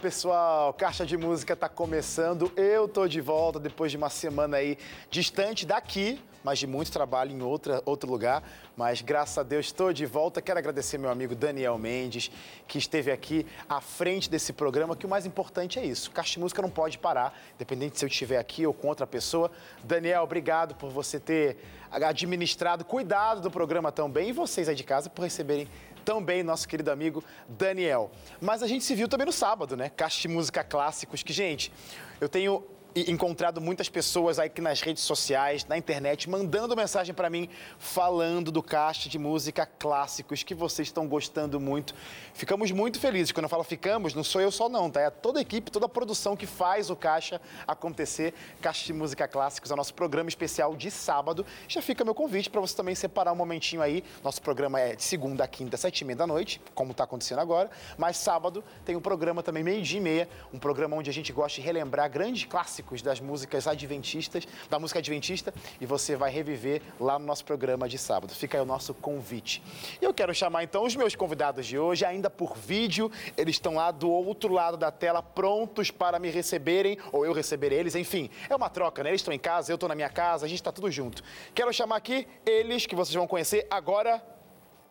Pessoal, Caixa de Música está começando. Eu tô de volta depois de uma semana aí distante daqui, mas de muito trabalho em outra, outro lugar. Mas graças a Deus estou de volta. Quero agradecer meu amigo Daniel Mendes, que esteve aqui à frente desse programa, que o mais importante é isso. Caixa Música não pode parar, independente se eu estiver aqui ou com outra pessoa. Daniel, obrigado por você ter administrado, cuidado do programa também, e vocês aí de casa por receberem também nosso querido amigo Daniel. Mas a gente se viu também no sábado, né? Caixa de Música Clássicos, que, gente, eu tenho encontrado muitas pessoas aí nas redes sociais, na internet, mandando mensagem para mim, falando do caixa de música clássicos que vocês estão gostando muito. Ficamos muito felizes. Quando eu falo ficamos, não sou eu só não, tá? É toda a equipe, toda a produção que faz o caixa acontecer. Caixa de música clássicos é o nosso programa especial de sábado. Já fica meu convite para você também separar um momentinho aí. Nosso programa é de segunda a quinta, sete e meia da noite, como está acontecendo agora. Mas sábado tem um programa também meio-dia e meia, um programa onde a gente gosta de relembrar grandes clássicos clássicos das músicas adventistas, da música adventista, e você vai reviver lá no nosso programa de sábado. Fica aí o nosso convite. E eu quero chamar então os meus convidados de hoje, ainda por vídeo, eles estão lá do outro lado da tela, prontos para me receberem, ou eu receber eles, enfim, é uma troca, né? Eles estão em casa, eu estou na minha casa, a gente está tudo junto. Quero chamar aqui eles, que vocês vão conhecer agora,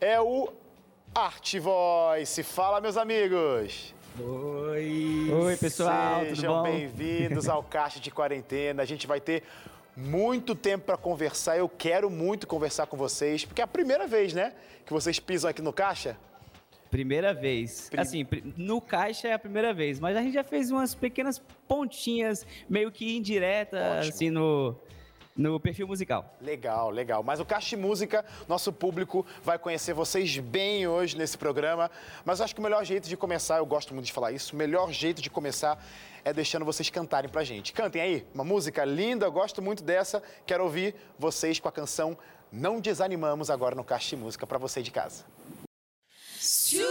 é o Art Voice. Fala, meus amigos! Oi! Oi, pessoal, Sejam bem-vindos ao Caixa de Quarentena. A gente vai ter muito tempo para conversar. Eu quero muito conversar com vocês, porque é a primeira vez, né, que vocês pisam aqui no Caixa. Primeira vez. Assim, no caixa é a primeira vez, mas a gente já fez umas pequenas pontinhas, meio que indiretas, assim, no, no perfil musical. Legal, legal. Mas o Caixa Música, nosso público vai conhecer vocês bem hoje nesse programa. Mas acho que o melhor jeito de começar, eu gosto muito de falar isso, o melhor jeito de começar é deixando vocês cantarem pra gente. Cantem aí, uma música linda, eu gosto muito dessa. Quero ouvir vocês com a canção Não Desanimamos agora no Caixa Música para você de casa. Se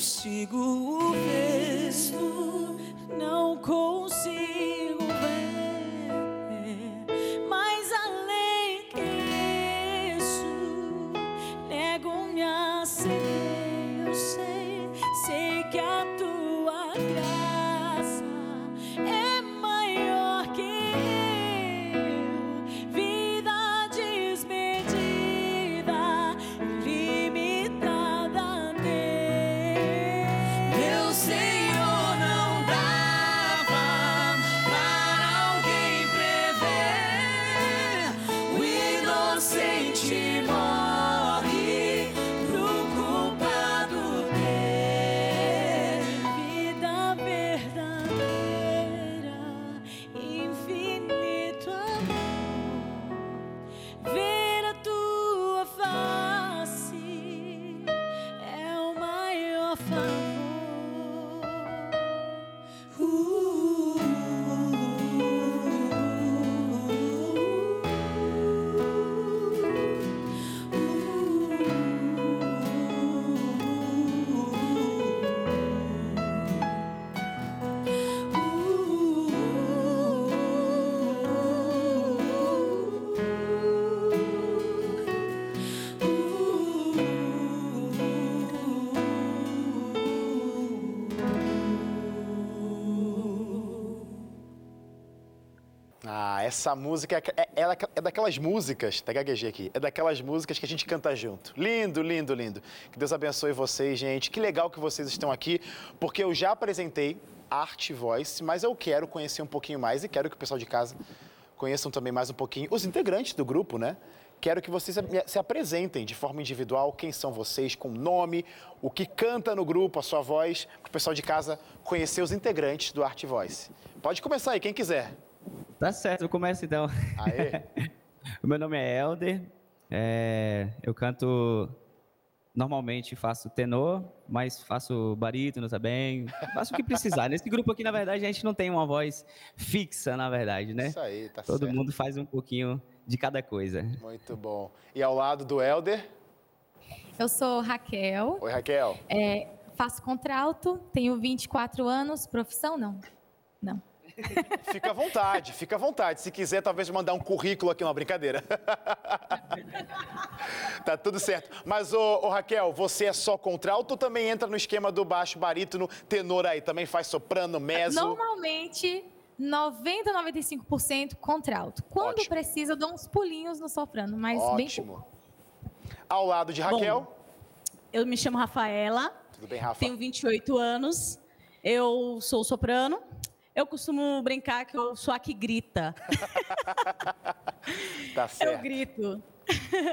consigo essa música é, é- ela é daquelas músicas, tá gaguejei aqui, é daquelas músicas que a gente canta junto. Lindo, lindo, lindo. Que Deus abençoe vocês, gente. Que legal que vocês estão aqui, porque eu já apresentei Art Voice, mas eu quero conhecer um pouquinho mais e quero que o pessoal de casa conheçam também mais um pouquinho os integrantes do grupo, né? Quero que vocês se- se apresentem de forma individual, quem são vocês, com nome, o que canta no grupo, a sua voz, para o pessoal de casa conhecer os integrantes do Art Voice. Pode começar aí, quem quiser. Tá certo, eu começo então. Aê. O meu nome é Helder. é, eu canto. Normalmente faço tenor, mas faço barítono também. Faço o que precisar. Nesse grupo aqui, na verdade, a gente não tem uma voz fixa, na verdade, né? Isso aí, tá Todo certo. mundo faz um pouquinho de cada coisa. Muito bom. E ao lado do Helder. Eu sou Raquel, Oi, Raquel. é, faço contralto, tenho 24 anos, profissão não. Não. Fica à vontade, fica à vontade. Se quiser, talvez mandar um currículo aqui, uma brincadeira. tá tudo certo. Mas, ô, ô, Raquel, você é só contralto ou também entra no esquema do baixo barítono, tenor aí? Também faz soprano, meso? Normalmente, 90, 95% contralto. Quando Ótimo. precisa, eu dou uns pulinhos no soprano, mas bem pouco. Ótimo. Ao lado de Raquel. Eu me chamo Rafaela, Tudo bem, Rafa? tenho 28 anos, eu sou soprano. Eu costumo brincar que eu sou a que grita. Tá Eu certo. grito.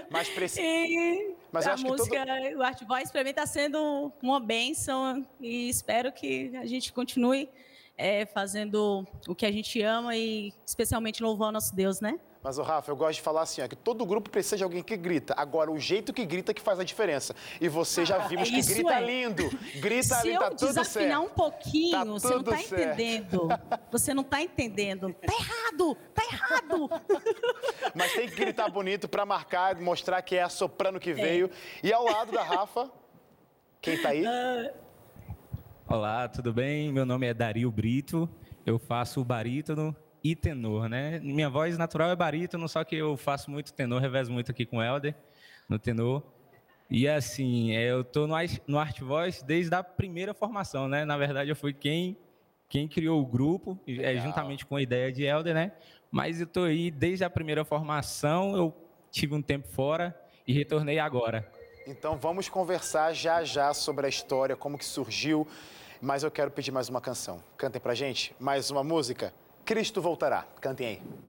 Mas precisa. E Mas eu a acho que todo- música, o Art Voice, para mim, está sendo uma bênção e espero que a gente continue eh, fazendo o que a gente ama e especialmente louvando nosso Deus, né? Mas, o Rafa, eu gosto de falar assim, ó, que todo grupo precisa de alguém que grita. Agora, o jeito que grita que faz a diferença. E você já vimos que Isso grita é. lindo. Grita Se ali, eu tá tudo desafinar certo. um pouquinho, Tá você não tá certo. entendendo. Você não tá entendendo. Tá errado! Tá errado! Mas tem que gritar bonito pra marcar, mostrar que é a soprano que veio. E ao lado da Rafa, quem tá aí? Ah. Olá, tudo bem? Meu nome é Dario Brito. eu faço barítono e tenor, né? Minha voz natural é barítono, só que eu faço muito tenor, revezo muito aqui com o Helder no tenor. E assim, é, eu tô no, Art- no Art Voice desde a primeira formação, né? Na verdade, eu fui quem, quem criou o grupo, é, Legal. juntamente com a ideia de Helder, né? Mas eu tô aí desde a primeira formação, eu tive um tempo fora e retornei agora. Então vamos conversar já já sobre a história, como que surgiu. Mas eu quero pedir mais uma canção. Cantem pra gente mais uma música. Cristo voltará. Cantem aí.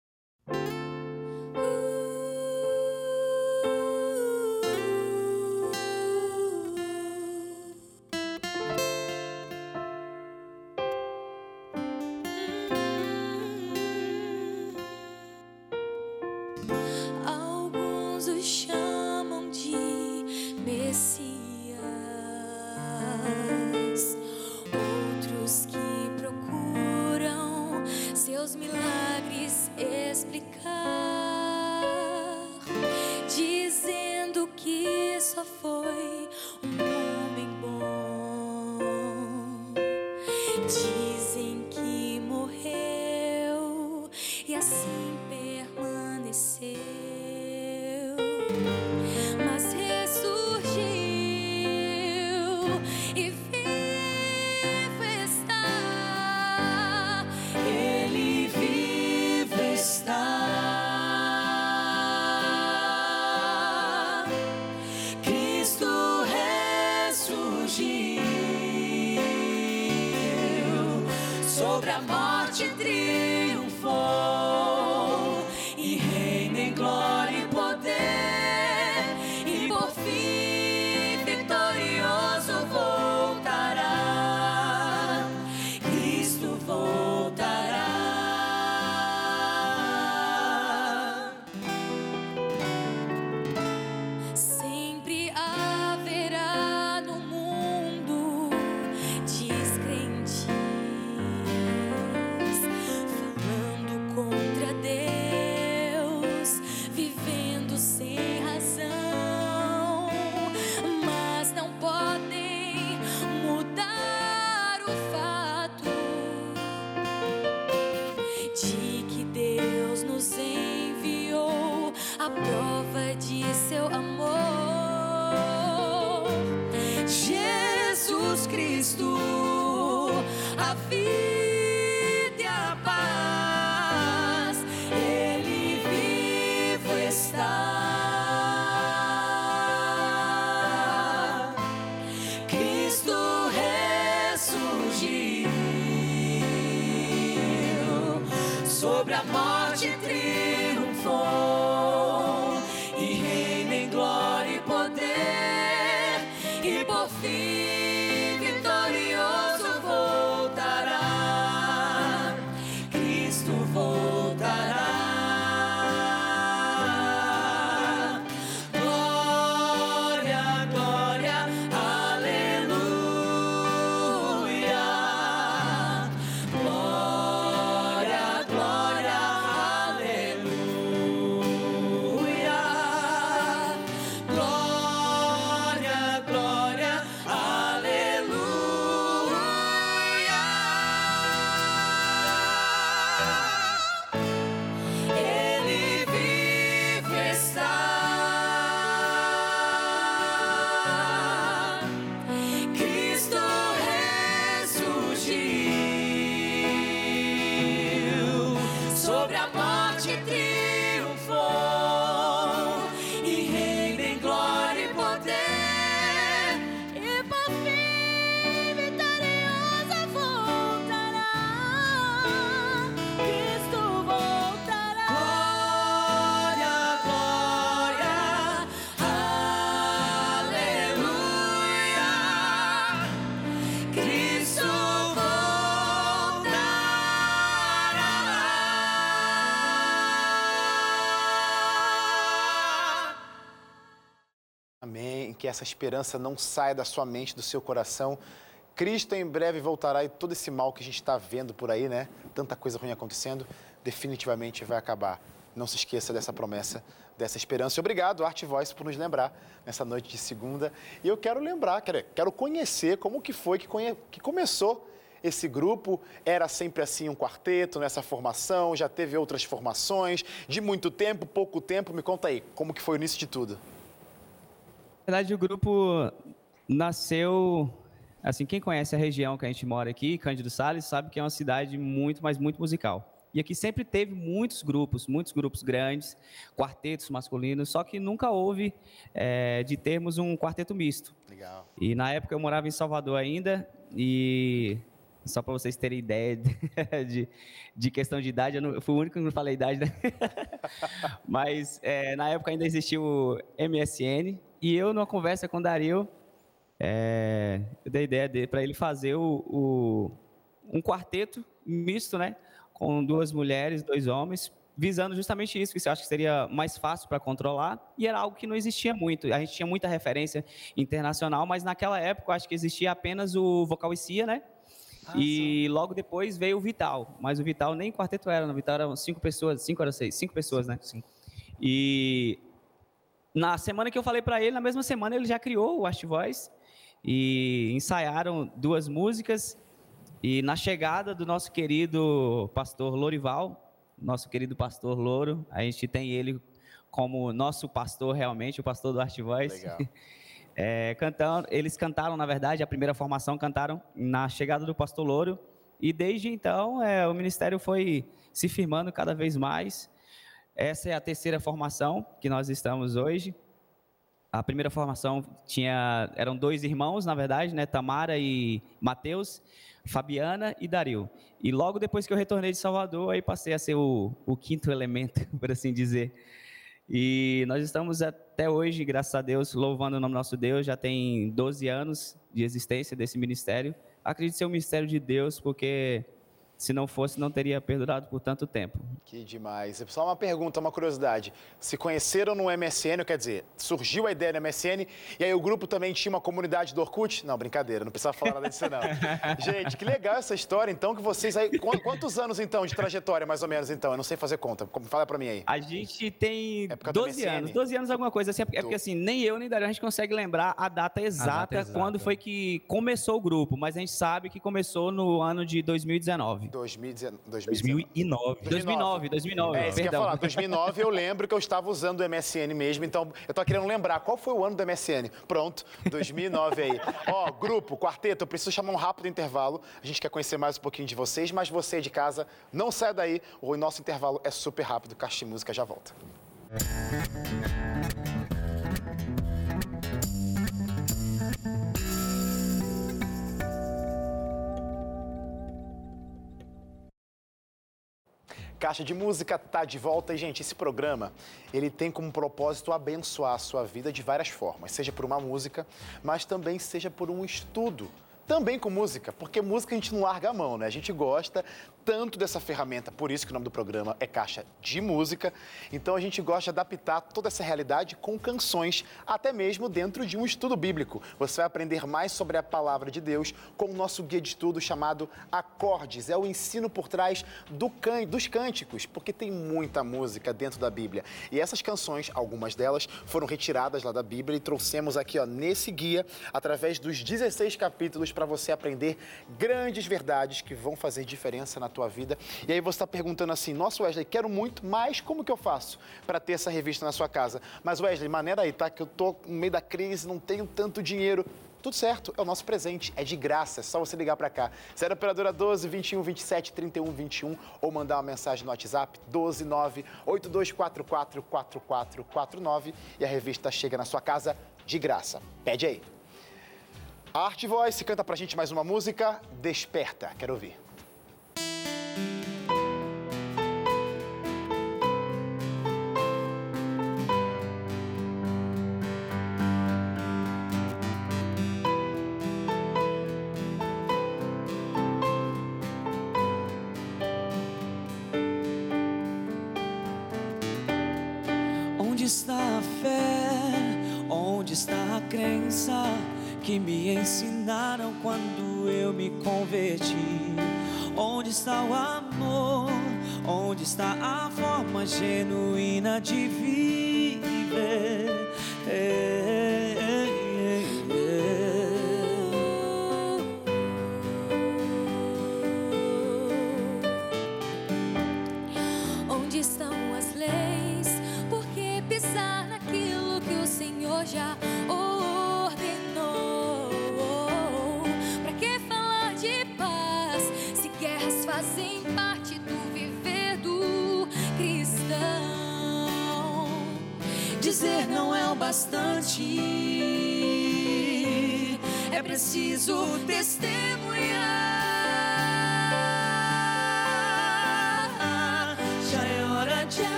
Seus milagres explicar, a morte sobre a Essa esperança não saia da sua mente, do seu coração. Cristo em breve voltará e todo esse mal que a gente está vendo por aí, né? Tanta coisa ruim acontecendo, definitivamente vai acabar. Não se esqueça dessa promessa, dessa esperança. Obrigado, Art Voice, por nos lembrar nessa noite de segunda. E eu quero lembrar, quero, conhecer como que foi que, conhe- que começou esse grupo? Era sempre assim um quarteto nessa formação? Já teve outras formações? De muito tempo, pouco tempo? Me conta aí, como que foi o início de tudo? Na verdade, o grupo nasceu. Assim, quem conhece a região que a gente mora aqui, Cândido Salles, sabe que é uma cidade muito, mas muito musical. E aqui sempre teve muitos grupos, muitos grupos grandes, quartetos masculinos, só que nunca houve é, de termos um quarteto misto. Legal. E na época eu morava em Salvador ainda, e só para vocês terem ideia de, de, de questão de idade, eu, não, eu, fui o único que não falei idade, né? Mas é, na época ainda existia o MSN, e eu, numa conversa com o Dario, é, eu dei ideia para ele fazer o, o, um quarteto misto, né? com duas mulheres, dois homens, visando justamente isso, que você acha que seria mais fácil para controlar, e era algo que não existia muito. A gente tinha muita referência internacional, mas naquela época eu acho que existia apenas o vocal e Cia, né? Ah, e sim. logo depois veio o Vital, mas o Vital nem quarteto era, no Vital eram cinco pessoas, cinco era seis, cinco pessoas, né? Cinco. E na semana que eu falei para ele, na mesma semana ele já criou o Art Voice e ensaiaram duas músicas e na chegada do nosso querido pastor Lorival, nosso querido pastor Louro, a gente tem ele como nosso pastor realmente, o pastor do Art Voice. Legal. É, cantando, eles cantaram, na verdade, a primeira formação cantaram na chegada do pastor Louro. E desde então, é, o ministério foi se firmando cada vez mais. Essa é a terceira formação que nós estamos hoje. A primeira formação tinha eram dois irmãos, na verdade, né, Tamara e Mateus. Fabiana e Dario. E logo depois que eu retornei de Salvador, aí passei a ser o, o quinto elemento, por assim dizer. E nós estamos até hoje, graças a Deus, louvando o nome do nosso Deus. Já tem 12 anos de existência desse ministério. Acredito ser um ministério de Deus, porque se não fosse, não teria perdurado por tanto tempo. Que demais. Só uma pergunta, uma curiosidade. Se conheceram no MSN, quer dizer, surgiu a ideia do MSN e aí o grupo também tinha uma comunidade do Orkut? Não, brincadeira, não precisa falar nada disso não. Gente, que legal essa história, então, que vocês aí... Quantos anos, então, de trajetória, mais ou menos, então? Eu não sei fazer conta. Fala pra mim aí. A gente tem 12 anos. 12 anos alguma coisa assim. É porque, assim, nem eu nem Dario a gente consegue lembrar a data exata, a data exata quando foi que começou o grupo, mas a gente sabe que começou no ano de 2019. 2019. 2009. 2009, 2009. É, isso que eu ia falar. 2009 eu lembro que eu estava usando o MSN mesmo, então eu tô querendo lembrar qual foi o ano do MSN. Pronto, 2009 aí. Ó, grupo, quarteto, eu preciso chamar um rápido intervalo. A gente quer conhecer mais um pouquinho de vocês, mas você de casa, não saia daí. O nosso intervalo é super rápido. Caixa de Música já volta. Caixa de Música tá de volta. E, gente, esse programa, ele tem como propósito abençoar a sua vida de várias formas, seja por uma música, mas também seja por um estudo. Também com música, porque música a gente não larga a mão, né? A gente gosta tanto dessa ferramenta, por isso que o nome do programa é Caixa de Música. Então a gente gosta de adaptar toda essa realidade com canções, até mesmo dentro de um estudo bíblico. Você vai aprender mais sobre a palavra de Deus com o nosso guia de estudo chamado Acordes. É o ensino por trás do can... dos cânticos, porque tem muita música dentro da Bíblia. E essas canções, algumas delas, foram retiradas lá da Bíblia e trouxemos aqui ó, nesse guia, através dos 16 capítulos para você aprender grandes verdades que vão fazer diferença na tua vida. E aí você está perguntando assim: Nossa, Wesley, quero muito, mas como que eu faço para ter essa revista na sua casa? Mas, Wesley, maneira aí, tá? Que eu tô no meio da crise, não tenho tanto dinheiro. Tudo certo, é o nosso presente, é de graça, é só você ligar para cá. 0 operadora 12 21 27 31 21 ou mandar uma mensagem no WhatsApp 12 9 8244 4449 e a revista chega na sua casa de graça. Pede aí. Art Voice canta pra gente mais uma música, Desperta. Quero ouvir. Está o amor? Onde está a forma genuína de viver?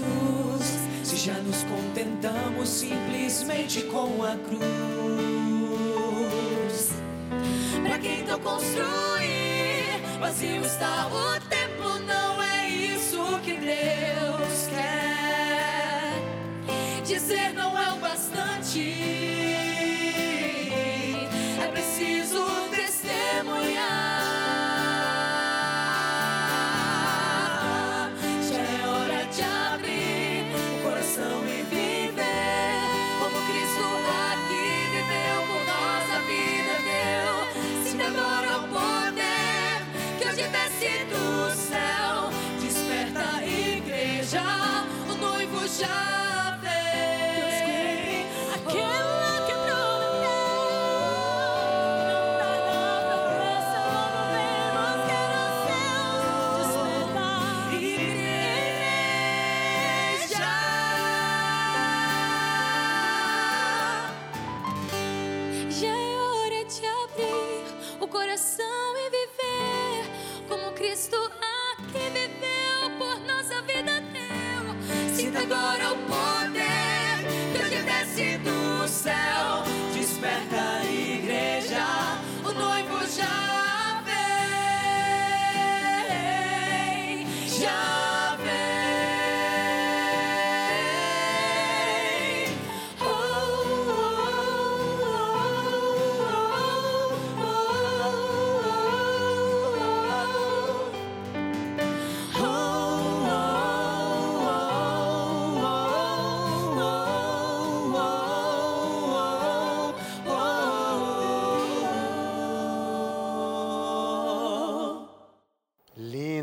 Jesus? Se já nos contentamos simplesmente com a cruz. Pra quem então construir, vazio está o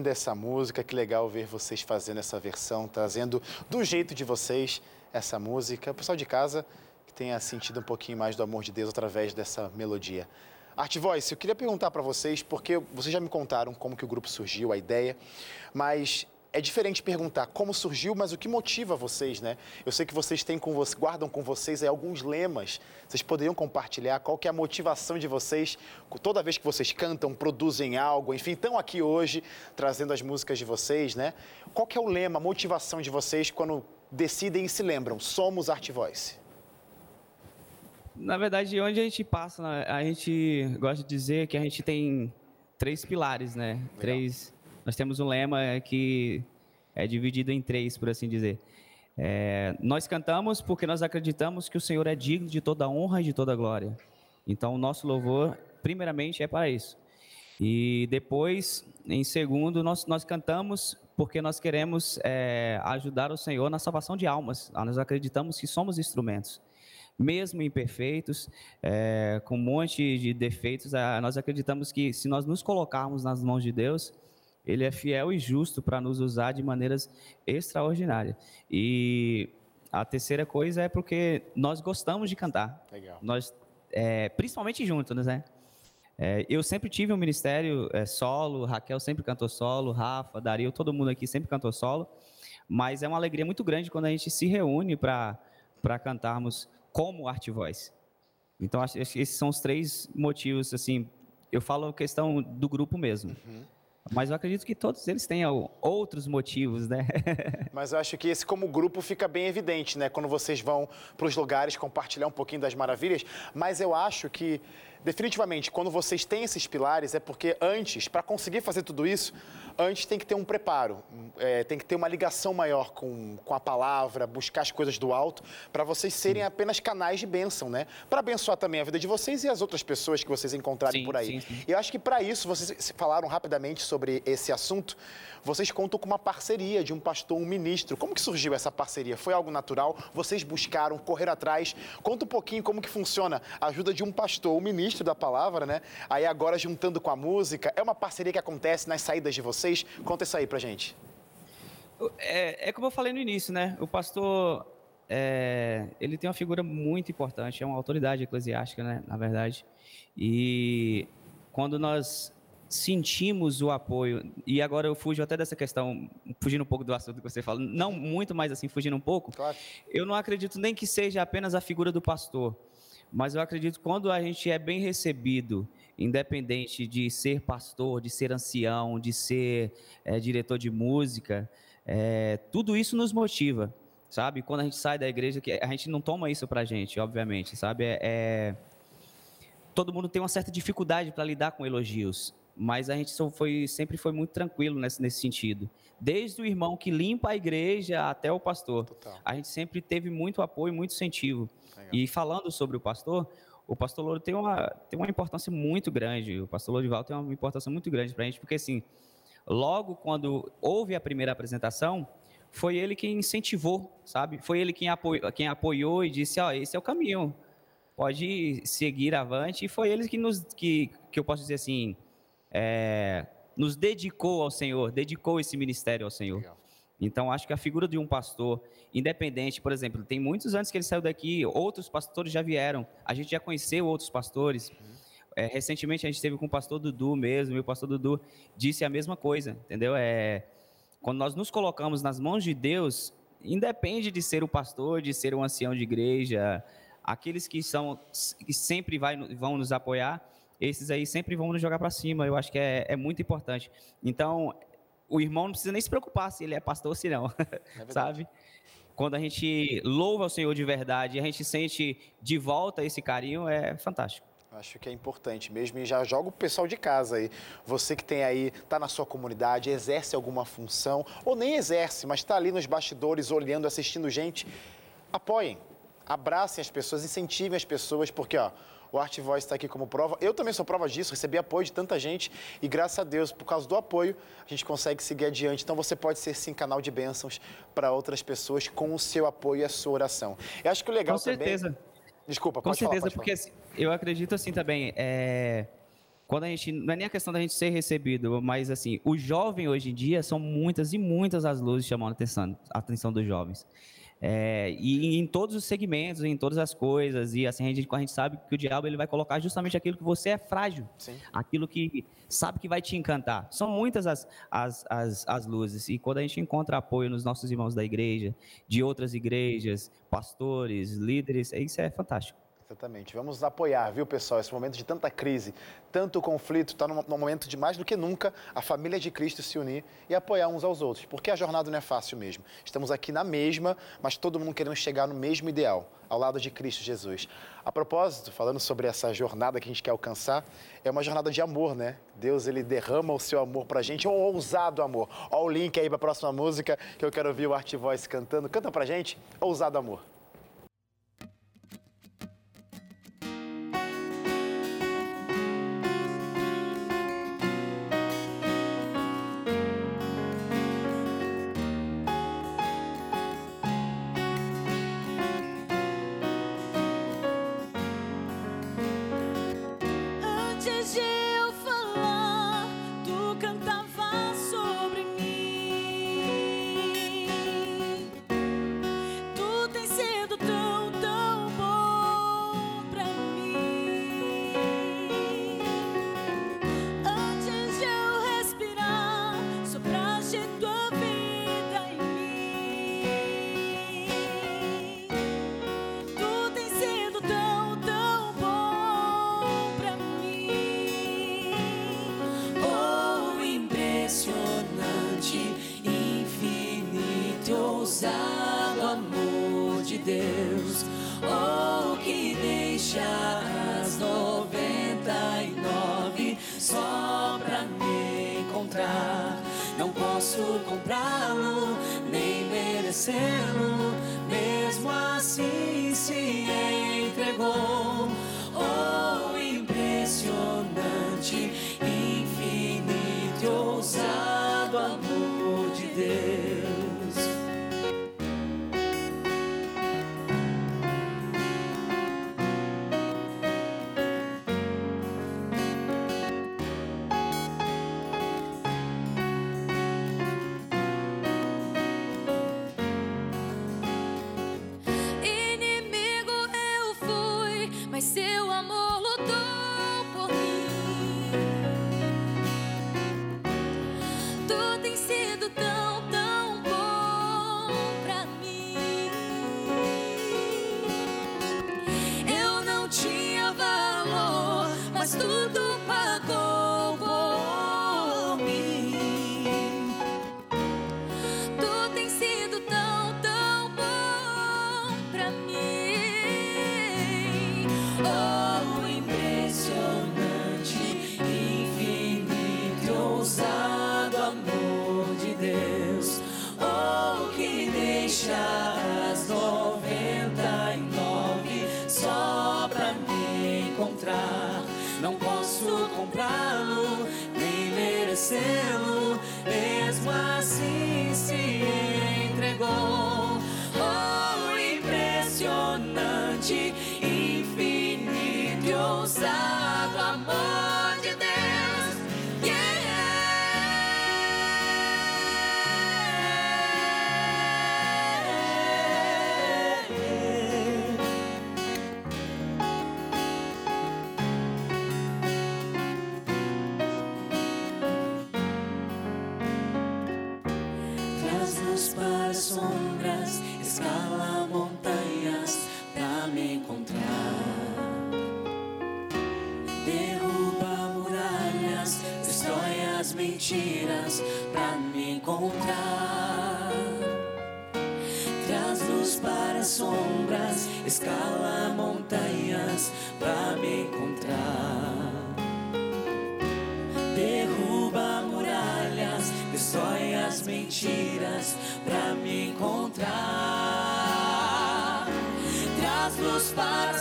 Linda essa música, que legal ver vocês fazendo essa versão, trazendo do jeito de vocês essa música. O pessoal de casa que tenha sentido um pouquinho mais do amor de Deus através dessa melodia. Art Voice, eu queria perguntar para vocês, porque vocês já me contaram como que o grupo surgiu, a ideia, mas é diferente perguntar como surgiu, mas o que motiva vocês, né? Eu sei que vocês têm com vocês, guardam com vocês aí alguns lemas. Vocês poderiam compartilhar qual que é a motivação de vocês toda vez que vocês cantam, produzem algo, enfim, estão aqui hoje trazendo as músicas de vocês, né? Qual que é o lema, a motivação de vocês quando decidem e se lembram? Somos Art Voice. Na verdade, onde a gente passa, né, a gente gosta de dizer que a gente tem três pilares, né? Três. Nós temos um lema que é dividido em três, por assim dizer. É, nós cantamos porque nós acreditamos que o Senhor é digno de toda honra e de toda glória. Então, o nosso louvor, primeiramente, é para isso. E depois, em segundo, nós, nós cantamos porque nós queremos é, ajudar o Senhor na salvação de almas. Nós acreditamos que somos instrumentos mesmo imperfeitos, é, com um monte de defeitos, a- nós acreditamos que se nós nos colocarmos nas mãos de Deus, Ele é fiel e justo para nos usar de maneiras extraordinárias. E a terceira coisa é porque nós gostamos de cantar. Legal. Nós, é, principalmente juntos, né? É, eu sempre tive um ministério é, solo, Raquel sempre cantou solo, Rafa, Dario, todo mundo aqui sempre cantou solo, mas é uma alegria muito grande quando a gente se reúne para cantarmos como Art Voice. Então, acho esses são os três motivos, assim, eu falo questão do grupo mesmo. Mas eu acredito que todos eles tenham outros motivos, né? Mas eu acho que esse como grupo fica bem evidente, né? Quando vocês vão para os lugares compartilhar um pouquinho das maravilhas. Mas eu acho que definitivamente, quando vocês têm esses pilares, é porque antes, para conseguir fazer tudo isso, antes tem que ter um preparo, é, tem que ter uma ligação maior com, com a palavra, buscar as coisas do alto, para vocês serem apenas canais de bênção, né? Para abençoar também a vida de vocês e as outras pessoas que vocês encontrarem Sim, por aí. sim, sim. E eu acho que para isso, vocês falaram rapidamente sobre esse assunto, vocês contam com uma parceria de um pastor, um ministro. Como que surgiu essa parceria? Foi algo natural? Vocês buscaram, correr atrás? Conta um pouquinho como que funciona a ajuda de um pastor, um ministro da palavra, né? Aí agora juntando com a música, é uma parceria que acontece nas saídas de vocês? Conta isso aí pra gente. É, é como eu falei no início, né? O pastor, é, ele tem uma figura muito importante, é uma autoridade eclesiástica, né? Na verdade. E quando nós sentimos o apoio, e agora eu fujo até dessa questão, fugindo um pouco do assunto que você fala, não muito, mas assim, fugindo um pouco, Claro. eu não acredito nem que seja apenas a figura do pastor, mas eu acredito que quando a gente é bem recebido, independente de ser pastor, de ser ancião, de ser eh, diretor de música, eh, tudo isso nos motiva, sabe? Quando a gente sai da igreja, que a gente não toma isso pra gente, obviamente, sabe? É, é- todo mundo tem uma certa dificuldade para lidar com elogios, mas a gente foi, sempre foi muito tranquilo nesse, nesse sentido. Desde o irmão que limpa a igreja até o pastor. Total. A gente sempre teve muito apoio, muito incentivo. Legal. E falando sobre o pastor, o pastor Louro tem uma, tem uma importância muito grande. O pastor Lourival tem uma importância muito grande para a gente, porque assim, logo quando houve a primeira apresentação, foi ele quem incentivou, sabe? Foi ele quem apoiou, quem apoiou e disse, ó, esse é o caminho, pode seguir avante. E foi ele que nos, que, que eu posso dizer assim, é, nos dedicou ao Senhor, dedicou esse ministério ao Senhor. Legal. Então, acho que a figura de um pastor independente, por exemplo, tem muitos anos que ele saiu daqui, outros pastores já vieram, a gente já conheceu outros pastores. É, recentemente a gente esteve com o pastor Dudu mesmo, e o pastor Dudu disse a mesma coisa, entendeu? É, quando nós nos colocamos nas mãos de Deus, independe de ser o pastor, de ser um ancião de igreja, aqueles que são que sempre vai, vão nos apoiar, esses aí sempre vão nos jogar para cima. Eu acho que é, é muito importante. Então, o irmão não precisa nem se preocupar se ele é pastor ou se não, verdade. sabe? Quando a gente louva o Senhor de verdade, a gente sente de volta esse carinho, é fantástico. Acho que é importante mesmo e já joga o pessoal de casa aí. Você que tem aí, tá na sua comunidade, exerce alguma função ou nem exerce, mas está ali nos bastidores olhando, assistindo gente, apoiem, abracem as pessoas, incentivem as pessoas, porque ó, o Art Voice está aqui como prova. Eu também sou prova disso, recebi apoio de tanta gente e graças a Deus, por causa do apoio, a gente consegue seguir adiante. Então você pode ser sim canal de bênçãos para outras pessoas com o seu apoio e a sua oração. Eu acho que o legal Com certeza. também. Desculpa, Com pode falar, certeza, pode porque assim, eu acredito assim também, é, quando a gente, não é nem a questão da gente ser recebido, mas assim, o jovem hoje em dia são muitas e muitas as luzes chamando a atenção, a atenção dos jovens. É, e em todos os segmentos, em todas as coisas, e assim, a gente, a gente sabe que o diabo ele vai colocar justamente aquilo que você é frágil, Sim. aquilo que sabe que vai te encantar. São muitas as, as, as, as luzes, e quando a gente encontra apoio nos nossos irmãos da igreja, de outras igrejas, pastores, líderes, isso é fantástico. Exatamente. Vamos apoiar, viu, pessoal? Esse momento de tanta crise, tanto conflito, está num, momento de mais do que nunca a família de Cristo se unir e apoiar uns aos outros, porque a jornada não é fácil mesmo. Estamos aqui na mesma, mas todo mundo querendo chegar no mesmo ideal, ao lado de Cristo Jesus. A propósito, falando sobre essa jornada que a gente quer alcançar, é uma jornada de amor, né? Deus, ele derrama o seu amor pra gente, um ousado amor. Olha o link aí pra próxima música que eu quero ouvir o Art Voice cantando. Canta pra gente, Ousado Amor. Ousado amor de Deus. Oh, que deixa as 99 só pra me encontrar. Não posso comprá-lo, nem merecê-lo, mesmo assim se entregou. Não posso comprá-lo, nem merecê-lo, mesmo assim se escala montanhas pra me encontrar. Derruba muralhas, destrói as mentiras pra me encontrar. Traz luz para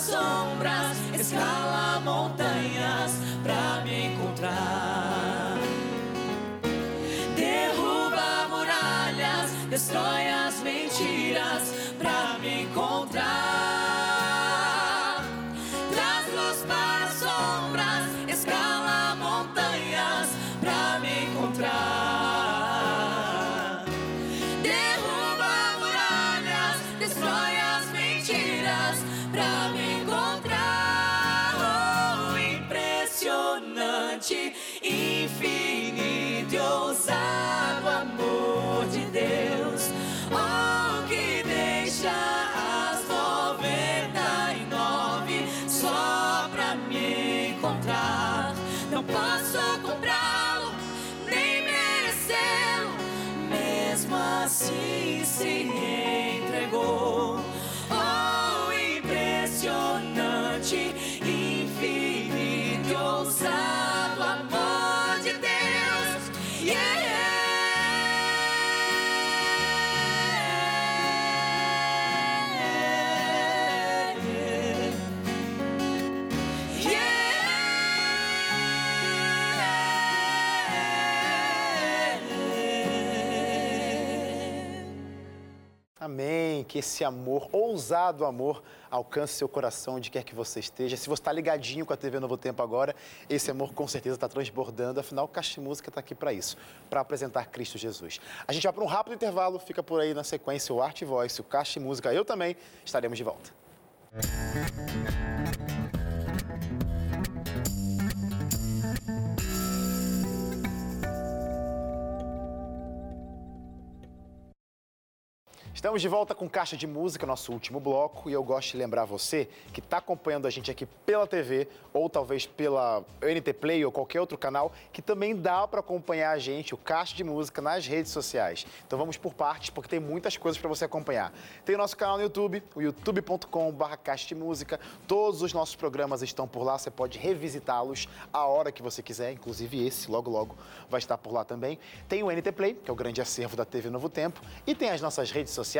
assim Amém. Que esse amor, ousado amor, alcance seu coração onde quer que você esteja. Se você está ligadinho com a TV Novo Tempo agora, esse amor com certeza está transbordando. Afinal, Caixa Música está aqui para isso, para apresentar Cristo Jesus. A gente vai para um rápido intervalo, fica por aí na sequência o Arte Voice, o Caixa Música. Eu também estaremos de volta. Estamos de volta com Caixa de Música, nosso último bloco, e eu gosto de lembrar você que está acompanhando a gente aqui pela TV ou talvez pela NT Play ou qualquer outro canal, que também dá para acompanhar a gente, o Caixa de Música, nas redes sociais. Então vamos por partes, porque tem muitas coisas para você acompanhar. Tem o nosso canal no YouTube, o youtube.com.br Caixa de Música. Todos os nossos programas estão por lá, você pode revisitá-los a hora que você quiser, inclusive esse, logo logo, vai estar por lá também. Tem o NT Play, que é o grande acervo da TV Novo Tempo, e tem as nossas redes sociais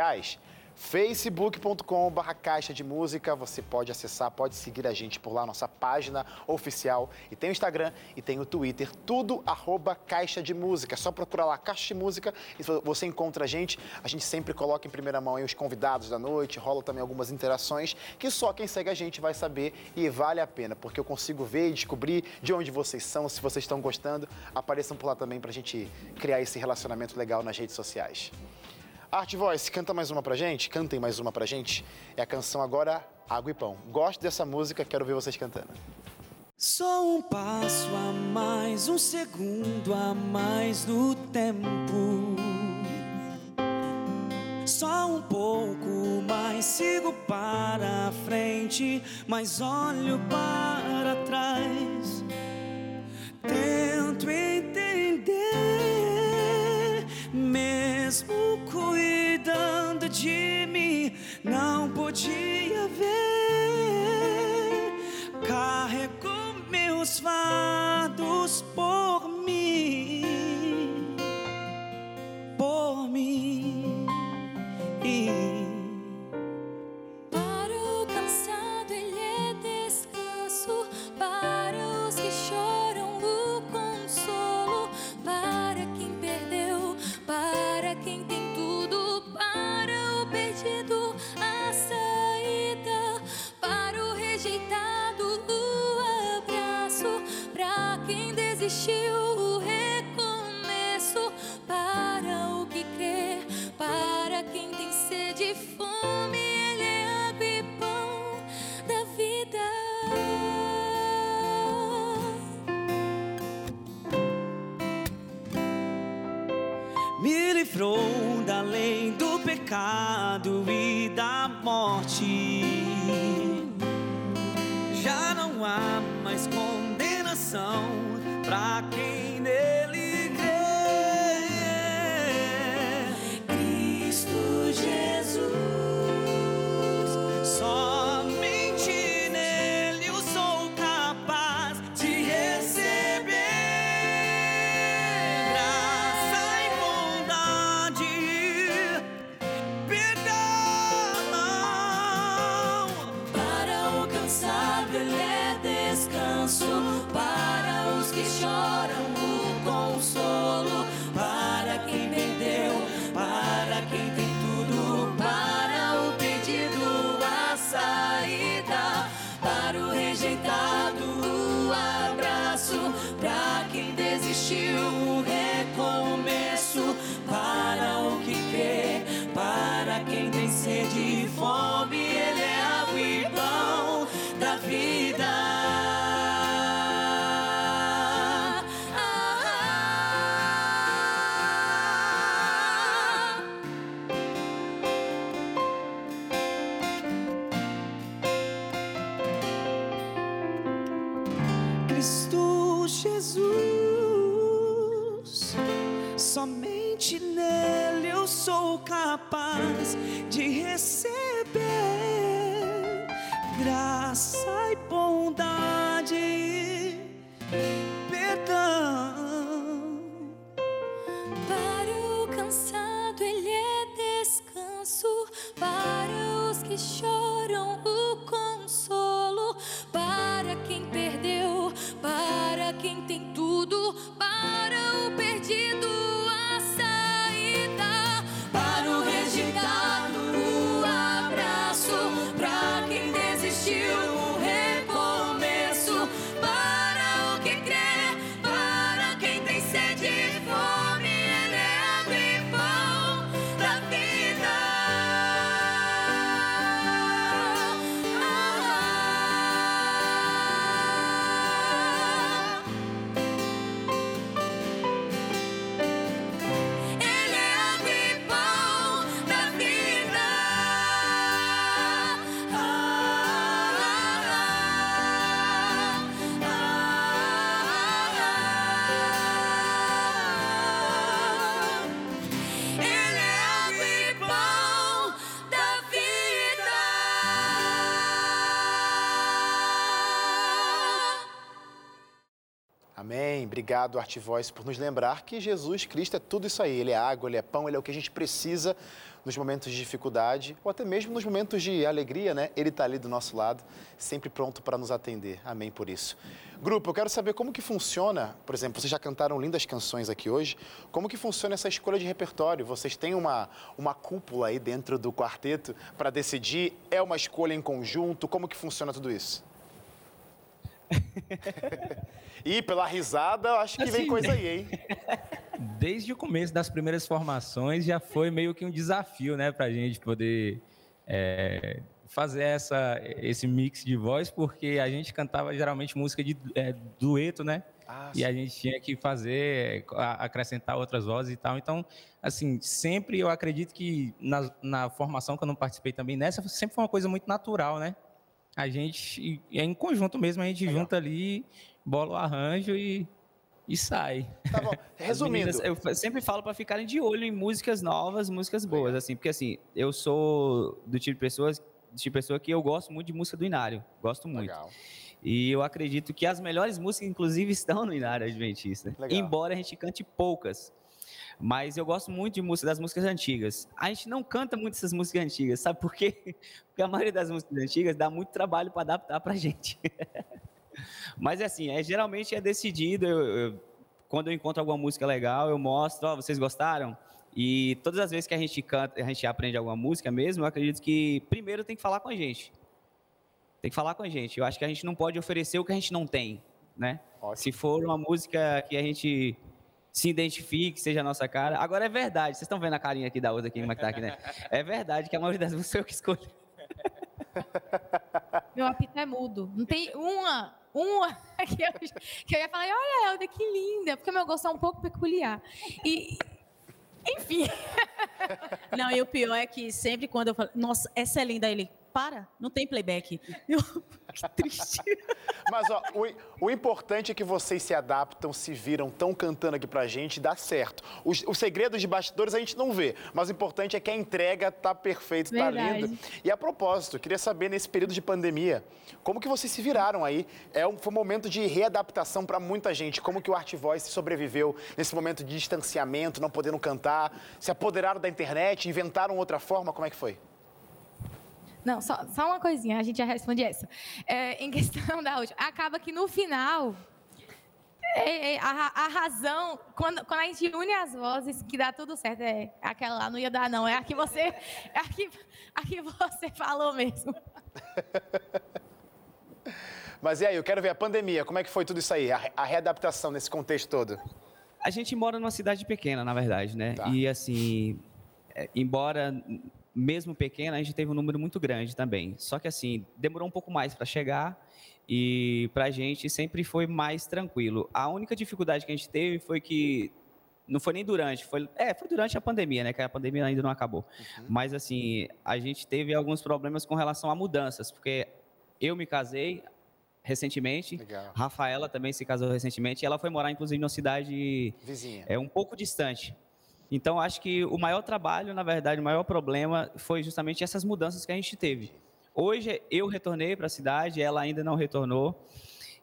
facebook.com.br caixa de música, você pode acessar, pode seguir a gente por lá, nossa página oficial. E tem o Instagram e tem o Twitter, tudo arroba caixa de música. É só procurar lá Caixa de Música e você encontra a gente. A gente sempre coloca em primeira mão os convidados da noite, rola também algumas interações que só quem segue a gente vai saber e vale a pena, porque eu consigo ver e descobrir de onde vocês são, se vocês estão gostando. Apareçam por lá também pra gente criar esse relacionamento legal nas redes sociais. Art Voice, canta mais uma pra gente? Cantem mais uma pra gente. É a canção agora Água e Pão. Gosto dessa música, quero ver vocês cantando. Só um passo a mais, um segundo a mais do tempo. Só um pouco mais, sigo para frente, mas olho para trás. Tento entender, mesmo cuidando de mim, não podia ver. Carrego meus fardos por mim, Obrigado, Art Voice, por nos lembrar que Jesus Cristo é tudo isso aí. Ele é água, ele é pão, ele é o que a gente precisa nos momentos de dificuldade ou até mesmo nos momentos de alegria, né? Ele está ali do nosso lado, sempre pronto para nos atender. Amém por isso. Grupo, eu quero saber como que funciona, por exemplo, vocês já cantaram lindas canções aqui hoje, como que funciona essa escolha de repertório? Vocês têm uma, uma cúpula aí dentro do quarteto para decidir? É uma escolha em conjunto? Como que funciona tudo isso? e pela risada, eu acho que vem Assim, coisa aí, hein? Desde o começo das primeiras formações já foi meio que um desafio, né, para a gente poder é, fazer essa, esse mix de voz, porque a gente cantava geralmente música de é, dueto, né? Ah, e a gente tinha que fazer, acrescentar outras vozes e tal. Então, assim, sempre eu acredito que na, na formação que eu não participei também, nessa sempre foi uma coisa muito natural, né? A gente, é em conjunto mesmo, a gente Legal. junta ali, bola o arranjo e, e sai. Tá bom. Resumindo, meninas, eu sempre falo para ficarem de olho em músicas novas, músicas boas, assim, porque assim, eu sou do tipo de pessoas, tipo de pessoa que eu gosto muito de música do Inário, gosto muito. legal. E eu acredito que as melhores músicas, inclusive, estão no Inário Adventista. Legal. Embora a gente cante poucas. Mas eu gosto muito de música, das músicas antigas. A gente não canta muito essas músicas antigas, sabe por quê? Porque a maioria das músicas antigas dá muito trabalho para adaptar pra gente. Mas assim, é, geralmente é decidido. eu- eu- quando eu encontro alguma música legal, eu mostro, ó, vocês gostaram? E todas as vezes que a gente canta, a gente aprende alguma música mesmo, eu acredito que primeiro tem que falar com a gente. Tem que falar com a gente. Eu acho que a gente não pode oferecer o que a gente não tem, né? Ótimo. Se for uma música que a gente se identifique, seja a nossa cara. Agora é verdade, vocês estão vendo a carinha aqui da outra aqui, como é que tá aqui, né? É verdade que a maioria das músicas eu que escolho. Meu apito é mudo. Não tem uma, uma que eu, que eu ia falar, olha, Helder, que linda, porque meu gosto é um pouco peculiar. E, enfim, Não, e o pior é que sempre quando eu falo, nossa, essa é linda, ele, para, não tem playback. Eu, que triste. Mas ó, o, o importante é que vocês se adaptam, se viram, tão cantando aqui pra gente, dá certo. Os, os segredos de bastidores a gente não vê, mas o importante é que a entrega tá perfeita, tá linda. E a propósito, queria saber nesse período de pandemia, como que vocês se viraram aí? É um, foi um momento de readaptação para muita gente. Como que o Art Voice sobreviveu nesse momento de distanciamento, não podendo cantar? Se apoderaram da internet, inventaram outra forma? Como é que foi? Não, só, só uma coisinha, a gente já responde essa. É, em questão da última, acaba que no final, é, é, a, a razão, quando, quando a gente une as vozes, que dá tudo certo, é aquela lá não ia dar, não. É a que você, é a que, a que você falou mesmo. Mas e aí, eu quero ver a pandemia, como é que foi tudo isso aí? A, a readaptação nesse contexto todo? A gente mora numa cidade pequena, na verdade, né? Tá. E assim, é, embora mesmo pequena, a gente teve um número muito grande também. Só que assim, demorou um pouco mais para chegar e pra gente sempre foi mais tranquilo. A única dificuldade que a gente teve foi que não foi nem durante, foi, é, foi durante a pandemia, né? Que a pandemia ainda não acabou. Mas assim, a gente teve alguns problemas com relação a mudanças, porque eu me casei recentemente, Legal. Rafaela também se casou recentemente, e ela foi morar inclusive numa cidade Vizinha. é um pouco distante. Então, acho que o maior trabalho, na verdade, o maior problema foi justamente essas mudanças que a gente teve. Hoje, eu retornei para a cidade, ela ainda não retornou.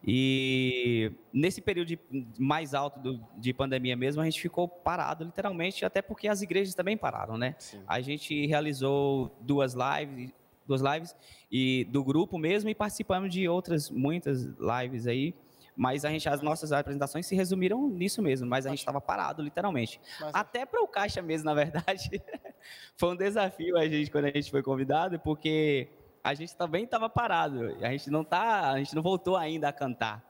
E nesse período de- mais alto do- de pandemia mesmo, a gente ficou parado, literalmente, até porque as igrejas também pararam, né? Sim. A gente realizou duas lives, duas lives e do grupo mesmo e participamos de outras muitas lives aí. Mas a gente, as nossas apresentações se resumiram nisso mesmo, mas a gente estava parado, literalmente. Mas- Até para o caixa mesmo, na verdade, foi um desafio a gente quando a gente foi convidado, porque a gente também estava parado. A gente não tá, a gente não voltou ainda a cantar.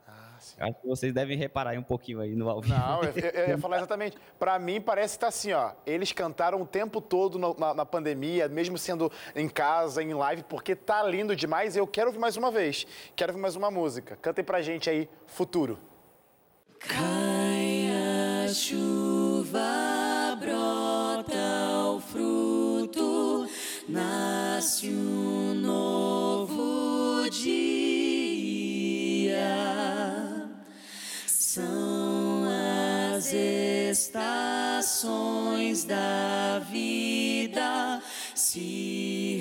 Sim. Acho que vocês devem reparar aí um pouquinho aí no ao vivo. Não, eu, eu- ia falar exatamente. Pra mim, parece que tá assim, ó. Eles cantaram o tempo todo no- na, na pandemia, mesmo sendo em casa, em live, porque tá lindo demais. Eu quero ouvir mais uma vez. Quero ouvir mais uma música. Cantem pra gente aí, Futuro. Cai a chuva, brota o fruto, nasce um estações da vida se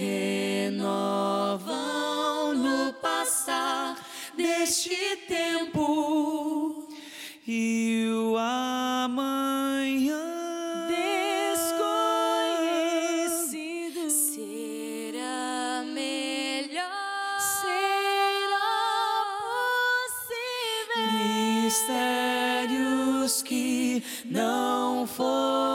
renovam no passar deste tempo e o amanhã. Não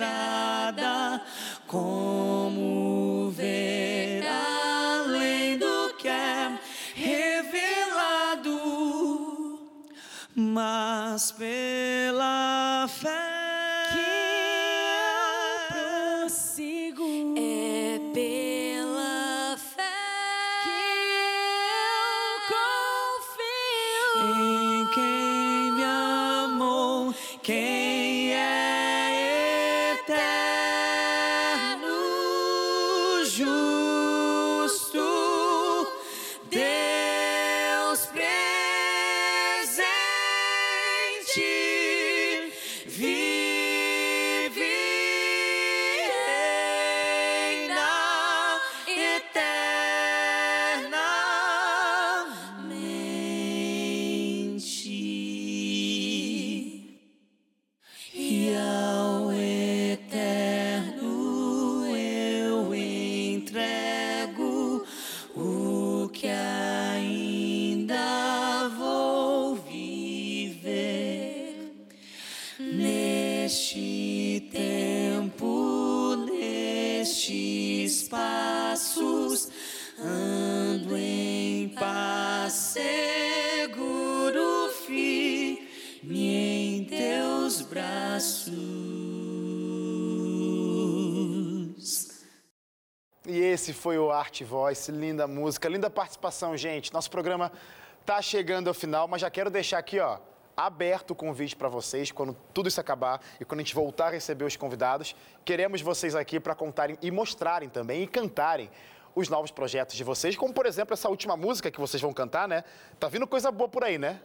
estrada, como ver além do que é revelado, mas pela fé Art Voice, linda música, linda participação, gente. Nosso programa tá chegando ao final, mas já quero deixar aqui, ó, aberto o convite para vocês quando tudo isso acabar e quando a gente voltar a receber os convidados. Queremos vocês aqui para contarem e mostrarem também e cantarem os novos projetos de vocês, como por exemplo essa última música que vocês vão cantar, né? Tá vindo coisa boa por aí, né?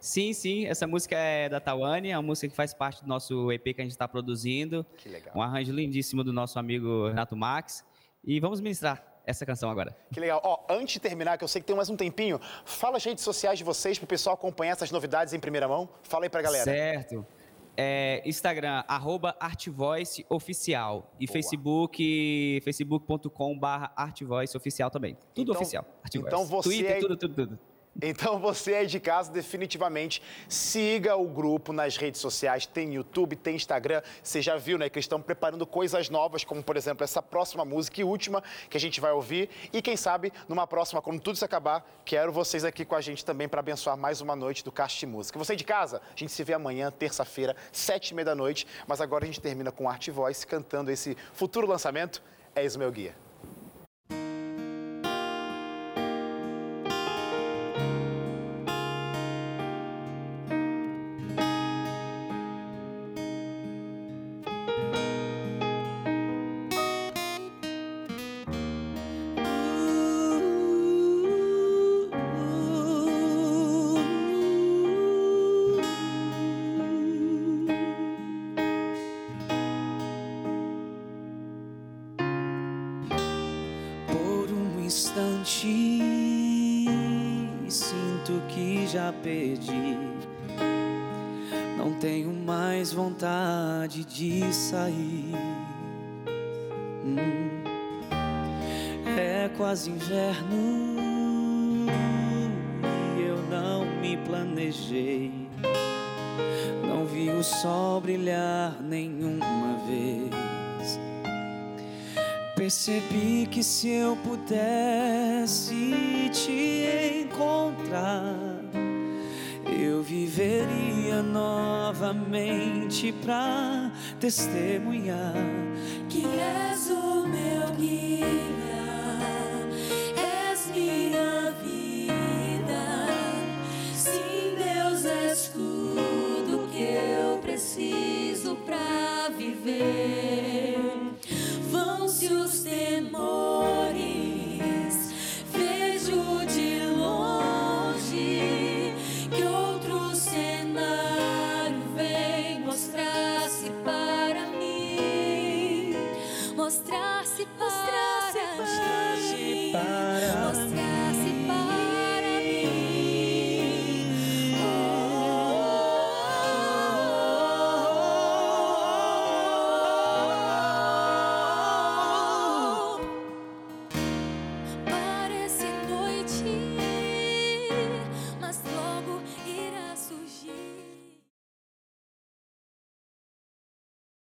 Sim, sim, essa música é da Tawane, é uma música que faz parte do nosso EP que a gente está produzindo. Que legal. Um arranjo lindíssimo do nosso amigo Renato Max. E vamos ministrar essa canção agora. Que legal. Ó, antes de terminar, que eu sei que tem mais um tempinho, fala as redes sociais de vocês pro pessoal acompanhar essas novidades em primeira mão. Fala aí pra galera. Certo. É, Instagram, arroba Artvoice Oficial. E Facebook, facebook.com barra Artvoice Oficial também. Tudo Então- oficial. Artvoice. então você Twitter, é- tudo, tudo, tudo. Então você aí de casa, definitivamente siga o grupo nas redes sociais. Tem YouTube, tem Instagram. Você já viu, né? Que eles estão preparando coisas novas, como por exemplo essa próxima música e última que a gente vai ouvir. E quem sabe, numa próxima, quando tudo isso acabar, quero vocês aqui com a gente também para abençoar mais uma noite do de Música. Você aí de casa, a gente se vê amanhã, terça-feira, sete e meia da noite. Mas agora a gente termina com Art Voice cantando esse futuro lançamento. É isso, meu guia. Sinto que já perdi. Não tenho mais vontade de sair. Hum. É quase inverno e eu não me planejei. Não vi o sol brilhar nenhuma vez. Percebi que se eu pudesse te encontrar, eu viveria novamente pra testemunhar que és o meu guia, és minha vida. Sim, Deus, és tudo que eu preciso pra viver. Os temores,